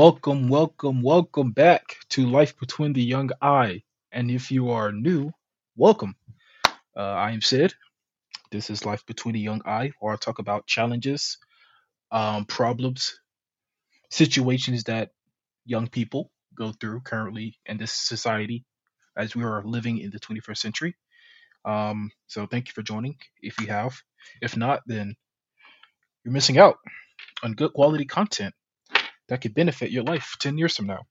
Welcome, welcome, welcome back to Life Between the Young Eye. And if you are new, welcome. Uh, I am Sid. This is Life Between the Young Eye, where I talk about challenges, um, problems, situations that young people go through currently in this society as we are living in the 21st century. Um, so thank you for joining if you have. If not, then you're missing out on good quality content that could benefit your life 10 years from now.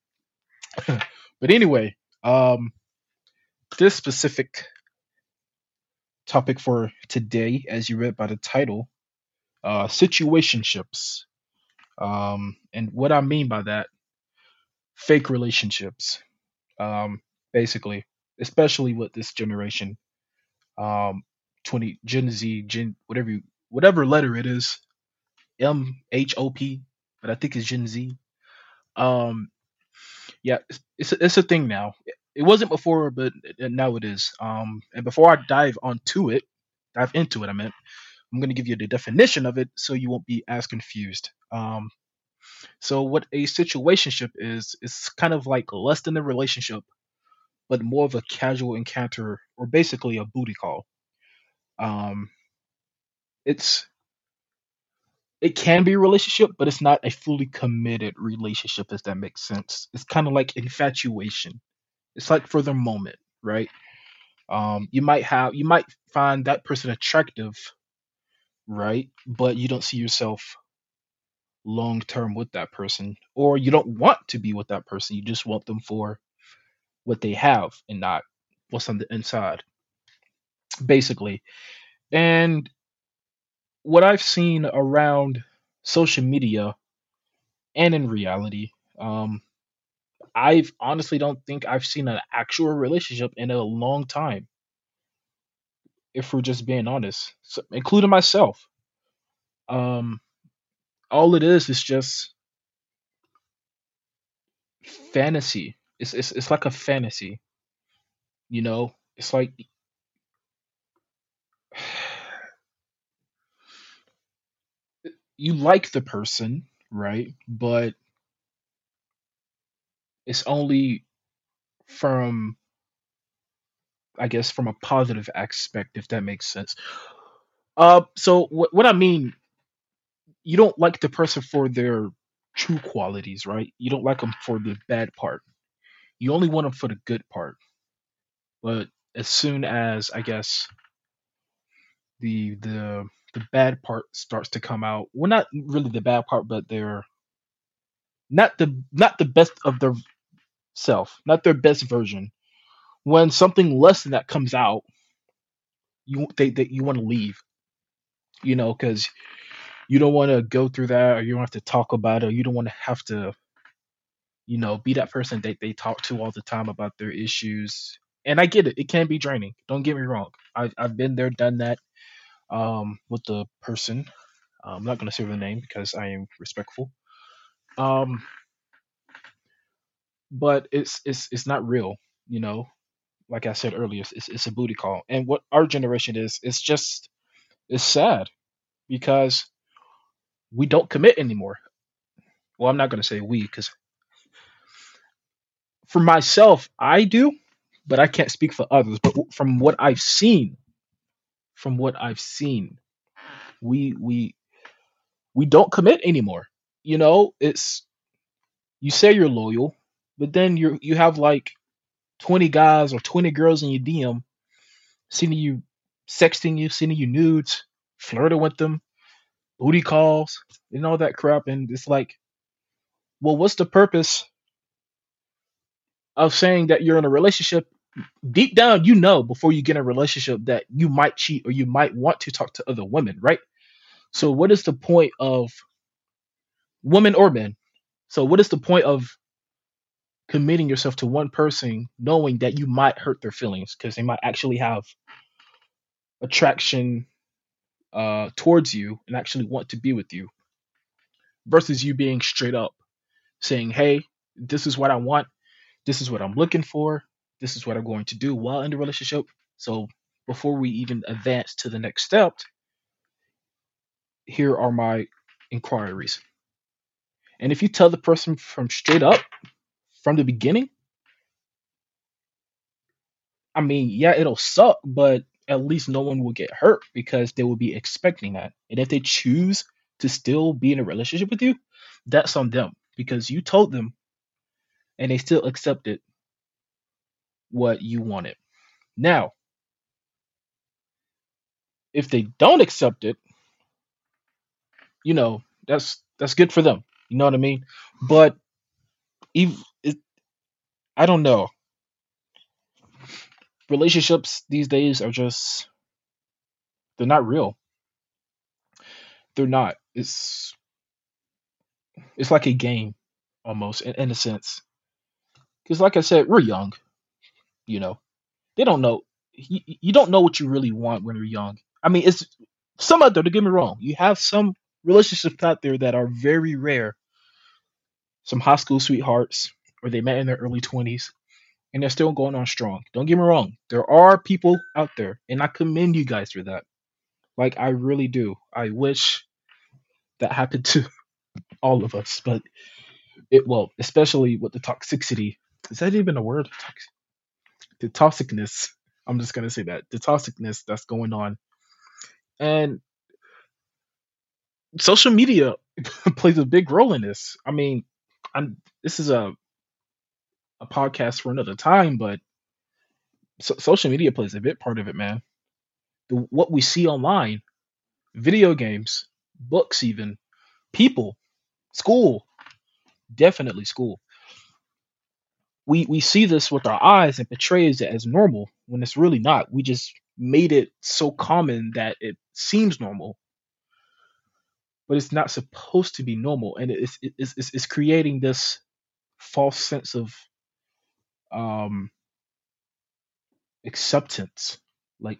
but anyway, um, this specific topic for today, as you read by the title, uh, situationships. Um, and what I mean by that, fake relationships. Um, basically, especially with this generation, um, 20 Gen Z, Gen whatever you, whatever letter it is, M H O P, but I think it's Gen Z. Um, yeah, it's it's a, it's a thing now. It wasn't before, but now it is. Um, and before I dive onto it, dive into it, I meant I'm going to give you the definition of it so you won't be as confused. Um, so what a situationship is is kind of like less than a relationship, but more of a casual encounter or basically a booty call. Um, it's it can be a relationship, but it's not a fully committed relationship, if that makes sense. It's kind of like infatuation. It's like for the moment, right? Um, you might have you might find that person attractive, right? But you don't see yourself long term with that person, or you don't want to be with that person. You just want them for what they have and not what's on the inside, basically. And what I've seen around social media and in reality, um, I've honestly don't think I've seen an actual relationship in a long time, if we're just being honest, so, including myself. Um, all it is is just fantasy. It's, it's it's like a fantasy, you know. It's like you like the person, right? But it's only from I guess from a positive aspect, if that makes sense. Uh, so what what I mean, you don't like the person for their true qualities, right? You don't like them for the bad part. You only want them for the good part. But as soon as I guess the the the bad part starts to come out, well, not really the bad part, but they're not the not the best of their self, not their best version. When something less than that comes out, you they, they you want to leave, you know, because you don't want to go through that, or you don't have to talk about it, or you don't want to have to, you know, be that person that they talk to all the time about their issues. And I get it; it can be draining. Don't get me wrong. I've I've been there, done that, um, with the person. I'm not gonna say the name because I am respectful. Um, but it's it's it's not real, you know. Like I said earlier, it's it's a booty call. And what our generation is, it's just it's sad because we don't commit anymore. Well, I'm not gonna say we because for myself, I do, but I can't speak for others. But from what I've seen, from what I've seen, we we we don't commit anymore. You know, it's you say you're loyal, but then you you have like 20 guys or 20 girls in your DM sending you sexting you, sending you nudes, flirting with them, booty calls, and all that crap. And it's like, well, what's the purpose of saying that you're in a relationship? Deep down, you know before you get in a relationship that you might cheat or you might want to talk to other women, right? So, what is the point of women or men? So, what is the point of committing yourself to one person knowing that you might hurt their feelings because they might actually have attraction uh, towards you and actually want to be with you versus you being straight up saying, hey, this is what I want, this is what I'm looking for, this is what I'm going to do while in the relationship. So before we even advance to the next step, here are my inquiries. And if you tell the person from straight up from the beginning, I mean, yeah, it'll suck, but at least no one will get hurt because they will be expecting that. And if they choose to still be in a relationship with you, that's on them because you told them and they still accepted what you wanted. Now, if they don't accept it, you know, that's that's good for them. You know what I mean? But even it, I don't know. Relationships these days are just they're not real. They're not. It's it's like a game almost in, in a sense. Because like I said, we're young. You know, they don't know. You, you don't know what you really want when you're young. I mean, it's some out there. Don't get me wrong. You have some relationships out there that are very rare. Some high school sweethearts, or they met in their early twenties, and they're still going on strong. Don't get me wrong. There are people out there, and I commend you guys for that. Like I really do. I wish that happened to all of us, but it well, especially with the toxicity. Is that even a word? The toxicness. I'm just gonna say that the toxicness that's going on, and social media plays a big role in this. I mean, I'm this is a a podcast for another time, but so, social media plays a big part of it, man. The, what we see online, video games, books, even people, school, definitely school. We we see this with our eyes and portrays it as normal when it's really not. We just made it so common that it seems normal, but it's not supposed to be normal, and it's it's it's, it's creating this false sense of um acceptance. Like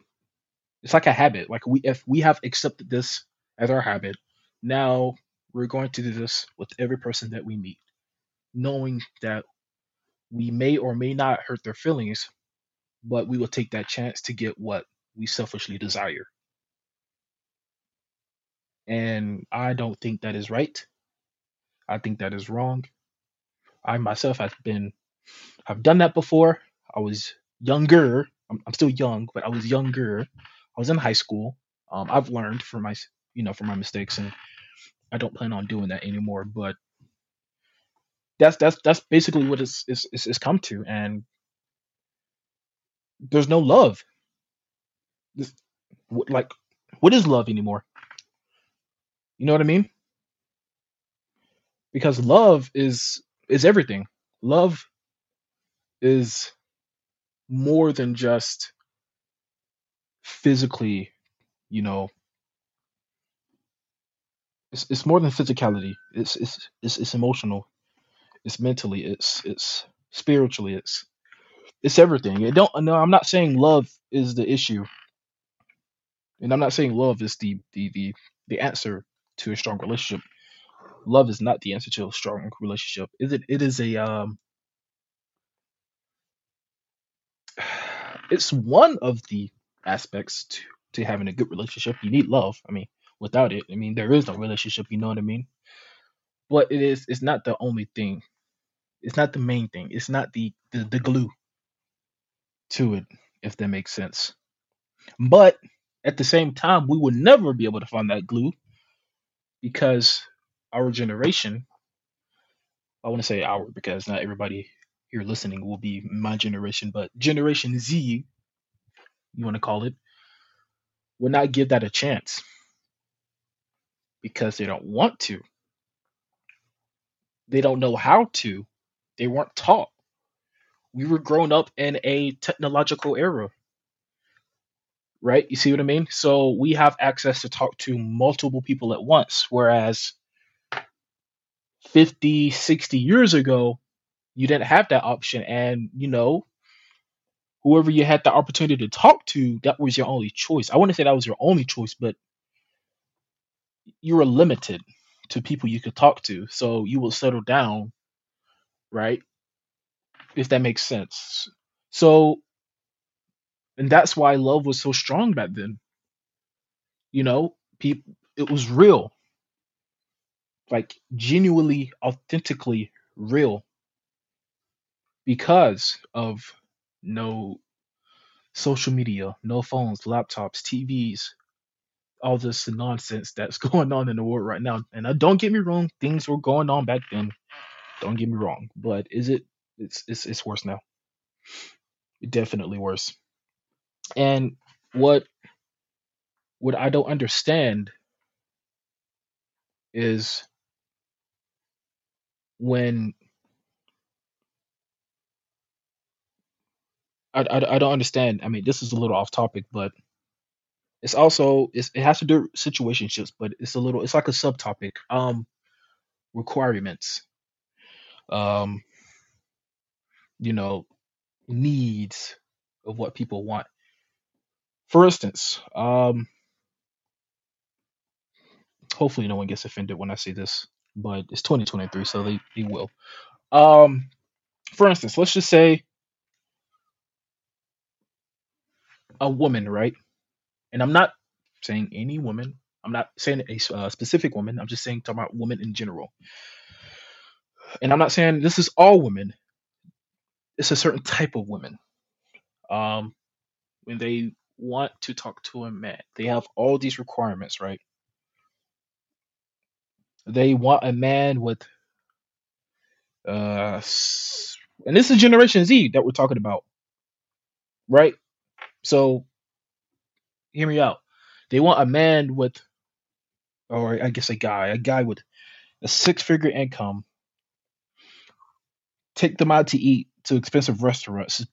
it's like a habit. Like we if we have accepted this as our habit, now we're going to do this with every person that we meet, knowing that we may or may not hurt their feelings, but we will take that chance to get what we selfishly desire. And I don't think that is right. I think that is wrong. I myself have been I've done that before. I was younger. I'm, I'm still young, but I was younger. I was in high school. Um, I've learned from my you know from my mistakes, and I don't plan on doing that anymore. But that's that's that's basically what it's it's, it's, come to, and there's no love. This, like, what is love anymore? You know what I mean? Because love is is everything. Love is more than just physically, you know, it's, it's more than physicality. It's, it's it's it's emotional. It's mentally. It's it's spiritually. It's it's everything. It don't. No, I'm not saying love is the issue, and I'm not saying love is the the the the answer to a strong relationship. Love is not the answer to a strong relationship. Is it? It is a um. It's one of the aspects to to having a good relationship. You need love. I mean, without it, I mean, there is no relationship. You know what I mean? But it is. It's not the only thing. It's not the main thing. It's not the the, the glue to it, if that makes sense. But at the same time, we will never be able to find that glue because our generation, I want to say our because not everybody here listening will be my generation, but Generation Z, you want to call it, will not give that a chance because they don't want to. They don't know how to. They weren't taught. We were grown up in a technological era, right? You see what I mean? So we have access to talk to multiple people at once, whereas 50, 60 years ago, you didn't have that option. And, you know, whoever you had the opportunity to talk to, that was your only choice. I wouldn't say that was your only choice, but you were limited to people you could talk to. So you will settle down, right? If that makes sense. So, and that's why love was so strong back then. You know, people, it was real. like genuinely, authentically real because of no social media, no phones, laptops, TVs, all this nonsense that's going on in the world right now. And uh, don't get me wrong, things were going on back then. Don't get me wrong, but is it? It's it's it's worse now. Definitely worse. And what what I don't understand is when I, I, I don't understand. I mean, this is a little off topic, but it's also it's, it has to do with situationships, but it's a little it's like a subtopic. Um, requirements. Um, you know, needs of what people want. For instance, um, hopefully no one gets offended when I say this, but it's 2023, so they, they will. Um, for instance, let's just say a woman, right? And I'm not saying any woman. I'm not saying a uh, specific woman. I'm just saying talking about women in general. And I'm not saying this is all women. It's a certain type of women. Um, when they want to talk to a man, they have all these requirements, right? They want a man with uh, and this is Generation Z that we're talking about, right? So hear me out. They want a man with, or I guess a guy, a guy with a six-figure income, take them out to eat to expensive restaurants,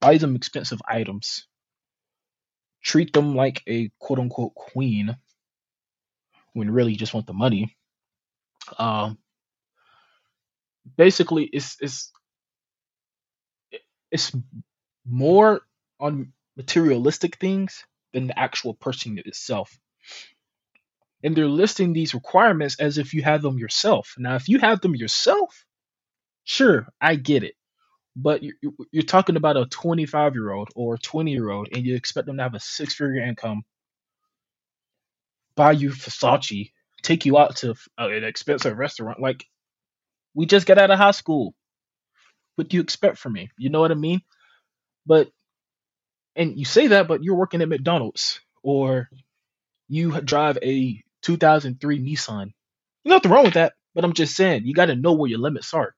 buy them expensive items, treat them like a quote-unquote queen when really you just want the money. Um, basically, it's it's it's more on materialistic things than the actual person itself. And they're listing these requirements as if you have them yourself. Now, if you have them yourself, sure, I get it. But you- you- you're talking about a 25 year old or 20 year old, and you expect them to have a six figure income, buy you Versace, take you out to uh, an expensive restaurant. Like, we just got out of high school. What do you expect from me? You know what I mean? But, and you say that, but you're working at McDonald's or you drive a 2003 Nissan. Nothing wrong with that, but I'm just saying, you got to know where your limits are.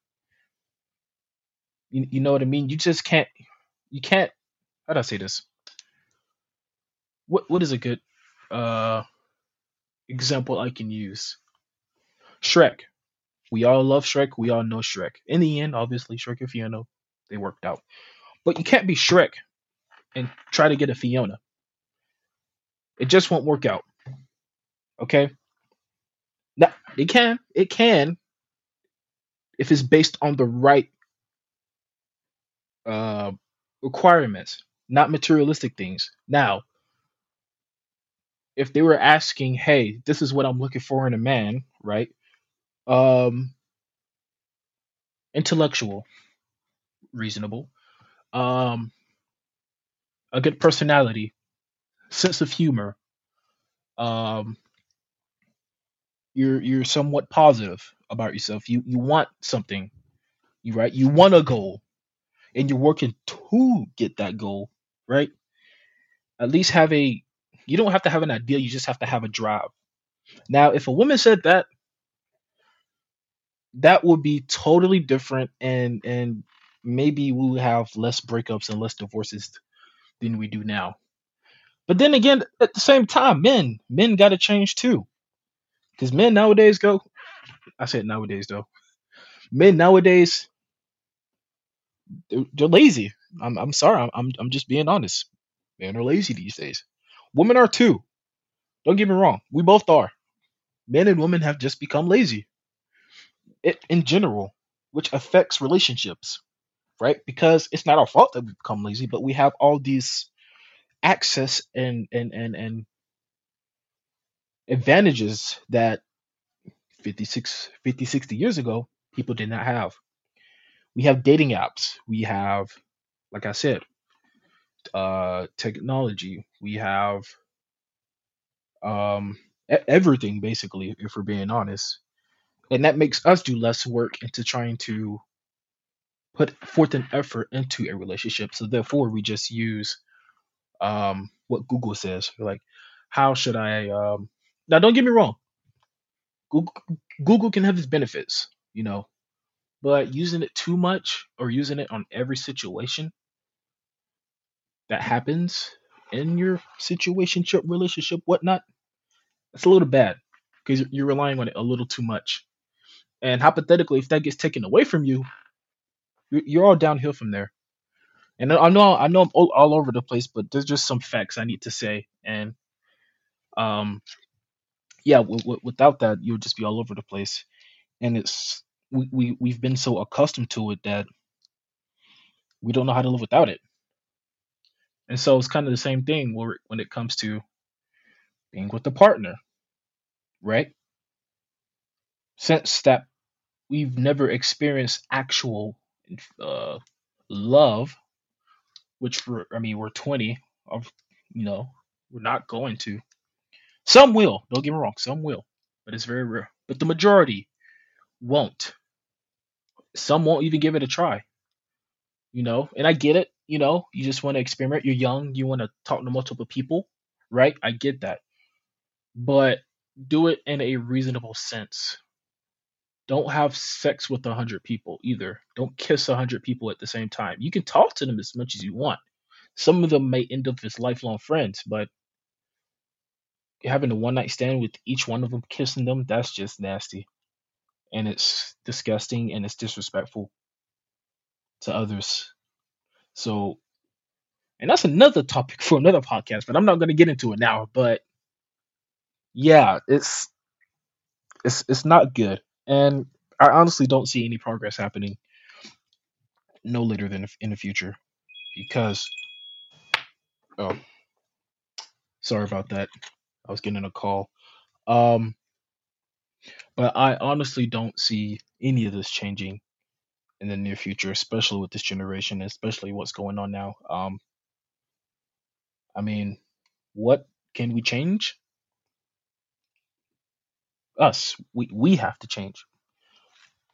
You, you know what I mean? You just can't, you can't, how do I say this? What What is a good uh example I can use? Shrek. We all love Shrek. We all know Shrek. In the end, obviously, Shrek and Fiona, they worked out. But you can't be Shrek and try to get a Fiona. It just won't work out. Okay? Now, it can. It can if it's based on the right uh requirements, not materialistic things. Now, if they were asking, hey, this is what I'm looking for in a man, right? Um, intellectual, reasonable, um, a good personality, sense of humor, um, you're you're somewhat positive about yourself. You you want something, you right? You want a goal, and you're working to get that goal, right? At least have a. You don't have to have an idea. You just have to have a drive. Now, if a woman said that, that would be totally different, and and maybe we would have less breakups and less divorces than we do now. But then again, at the same time, men men got to change too, because men nowadays go. I said nowadays though. Men nowadays they're, they're lazy. I'm I'm sorry. I'm I'm just being honest. Men are lazy these days. Women are too. Don't get me wrong. We both are. Men and women have just become lazy it, in general, which affects relationships, right? Because it's not our fault that we become lazy, but we have all these access and and and and advantages that 56 50 60 years ago people did not have we have dating apps we have like i said uh technology we have um everything basically if we're being honest and that makes us do less work into trying to put forth an effort into a relationship. So therefore, we just use um, what Google says. Like, how should I? Um, now, don't get me wrong. Google, Google can have its benefits, you know, but using it too much or using it on every situation that happens in your situationship, relationship, whatnot, it's a little bad because you're relying on it a little too much. And hypothetically, if that gets taken away from you, you're, all downhill from there. And I know I know I'm all, all over the place, but there's just some facts I need to say. And um, yeah, w- w- without that, you'll just be all over the place. And it's we, we we've been so accustomed to it that we don't know how to live without it. And so it's kind of the same thing where, when it comes to being with a partner, right? Since that we've never experienced actual uh, love, which I mean we're 20, of you know we're not going to. Some will, don't get me wrong, some will, but it's very rare. But the majority won't. Some won't even give it a try, you know. And I get it, you know. You just want to experiment. You're young. You want to talk to multiple people, right? I get that, but do it in a reasonable sense. Don't have sex with a hundred people either. Don't kiss a hundred people at the same time. You can talk to them as much as you want. Some of them may end up as lifelong friends, but having a one night stand with each one of them, kissing them, that's just nasty. And it's disgusting and it's disrespectful to others. So, and that's another topic for another podcast, but I'm not going to get into it now. But yeah, it's it's it's not good, and I honestly don't see any progress happening no later than in the future because oh, sorry about that. I was getting a call. Um, but I honestly don't see any of this changing in the near future, especially with this generation, especially what's going on now. Um, I mean, what can we change? Us. We we have to change.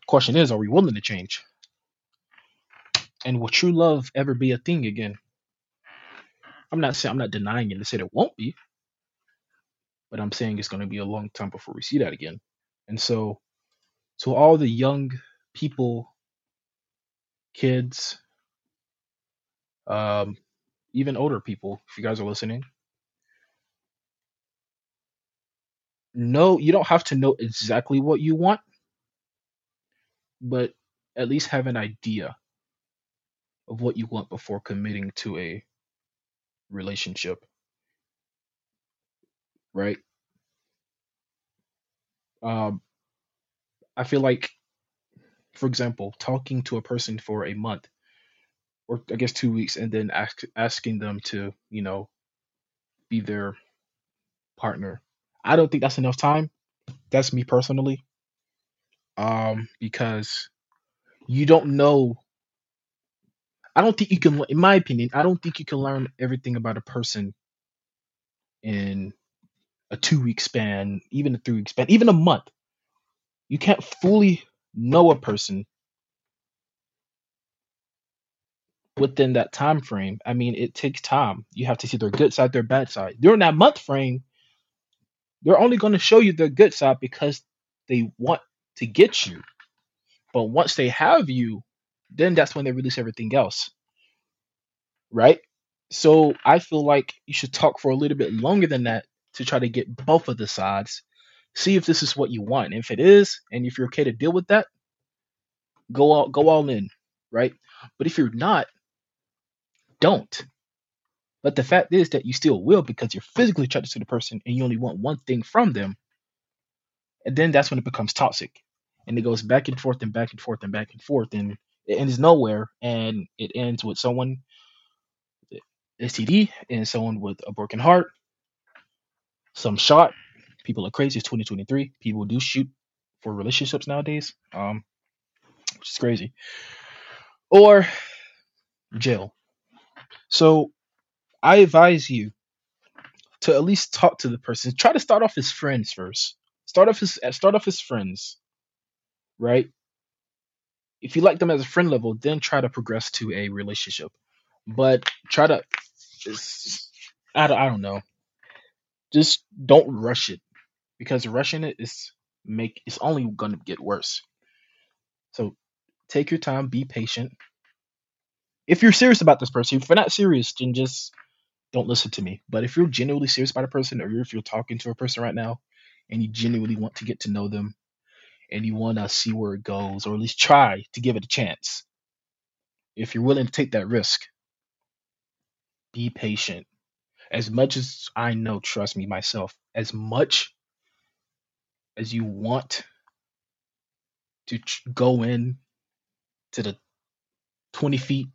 Question is, are we willing to change? And will true love ever be a thing again? I'm not saying I'm not denying it to say it won't be, but I'm saying it's going to be a long time before we see that again. And so, to all the young people, kids, um, even older people, if you guys are listening, no, you don't have to know exactly what you want, but at least have an idea of what you want before committing to a relationship, right? Um, I feel like, for example, talking to a person for a month or I guess two weeks, and then ask, asking them to, you know, be their partner. I don't think that's enough time. That's me personally. Um, because you don't know. I don't think you can, in my opinion, I don't think you can learn everything about a person in a two week span, even a three week span, even a month. You can't fully know a person within that time frame. I mean, it takes time. You have to see their good side, their bad side. During that month frame, they're only going to show you their good side because they want to get you. But once they have you, then that's when they release everything else. Right? So I feel like you should talk for a little bit longer than that to try to get both of the sides. See if this is what you want. If it is, and if you're okay to deal with that, go all go all in, right? But if you're not, don't. But the fact is that you still will because you're physically attracted to the person and you only want one thing from them. And then that's when it becomes toxic. And it goes back and forth and back and forth and back and forth and it ends nowhere and it ends with someone STD and someone with a broken heart, some shot. People are crazy. It's 2023. People do shoot for relationships nowadays, um, which is crazy. Or jail. So I advise you to at least talk to the person. Try to start off as friends first. Start off as start off as friends. right? If you like them as a friend level, then try to progress to a relationship. But try to, I, don't- I don't know, just don't rush it because rushing it is make it's only gonna get worse. So take your time, be patient. If you're serious about this person, if you're not serious, then just don't listen to me. But if you're genuinely serious about a person, or if you're talking to a person right now and you genuinely want to get to know them and you want to see where it goes, or at least try to give it a chance, if you're willing to take that risk, be patient. As much as I know, trust me, myself, as much as you want to go in to the 20 feet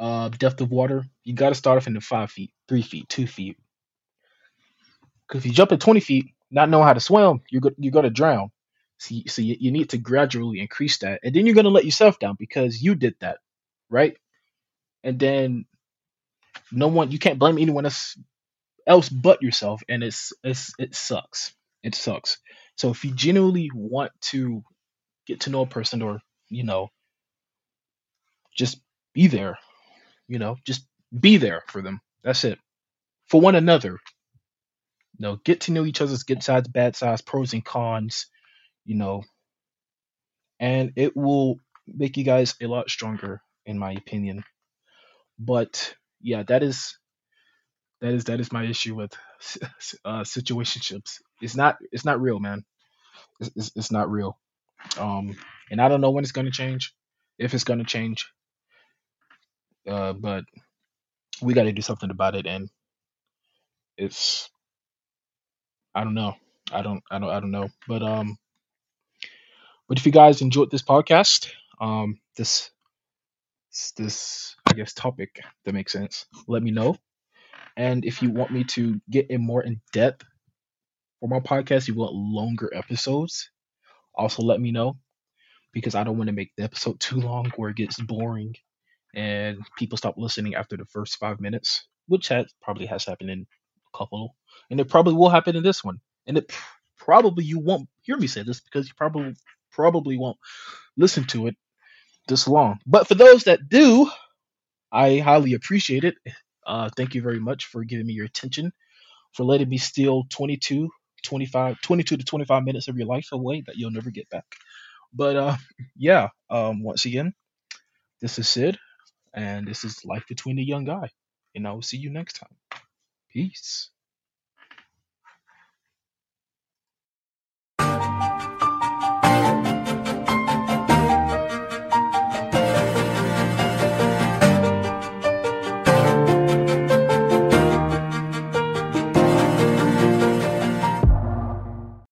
uh, depth of water, you got to start off in the five feet, three feet, two feet. Because if you jump at 20 feet, not knowing how to swim, you're go- you're gonna drown. So, you, so you, you need to gradually increase that, and then you're gonna let yourself down because you did that, right? And then no one, you can't blame anyone else else but yourself, and it's it's it sucks. It sucks. So if you genuinely want to get to know a person, or you know, just be there, you know, just be there for them. That's it. For one another, you know, get to know each other's good sides, bad sides, pros and cons, you know, and it will make you guys a lot stronger, in my opinion. But yeah, that is that is that is my issue with uh, situationships. It's not it's not real, man. It's, it's, it's not real. Um, and I don't know when it's gonna change, if it's gonna change. Uh, but we got to do something about it, and it's I don't know. I don't I don't I don't know. But um, but if you guys enjoyed this podcast, um, this this I guess topic that makes sense, let me know. And if you want me to get in more in depth for my podcast, you want longer episodes, also let me know because I don't want to make the episode too long where it gets boring and people stop listening after the first five minutes, which has probably has happened in a couple, and it probably will happen in this one. And it probably you won't hear me say this because you probably probably won't listen to it this long. But for those that do, I highly appreciate it. Uh, thank you very much for giving me your attention, for letting me steal 22, 25, 22 to 25 minutes of your life away that you'll never get back. But uh, yeah, um, once again, this is Sid, and this is Life Between the Young Guy. And I will see you next time. Peace.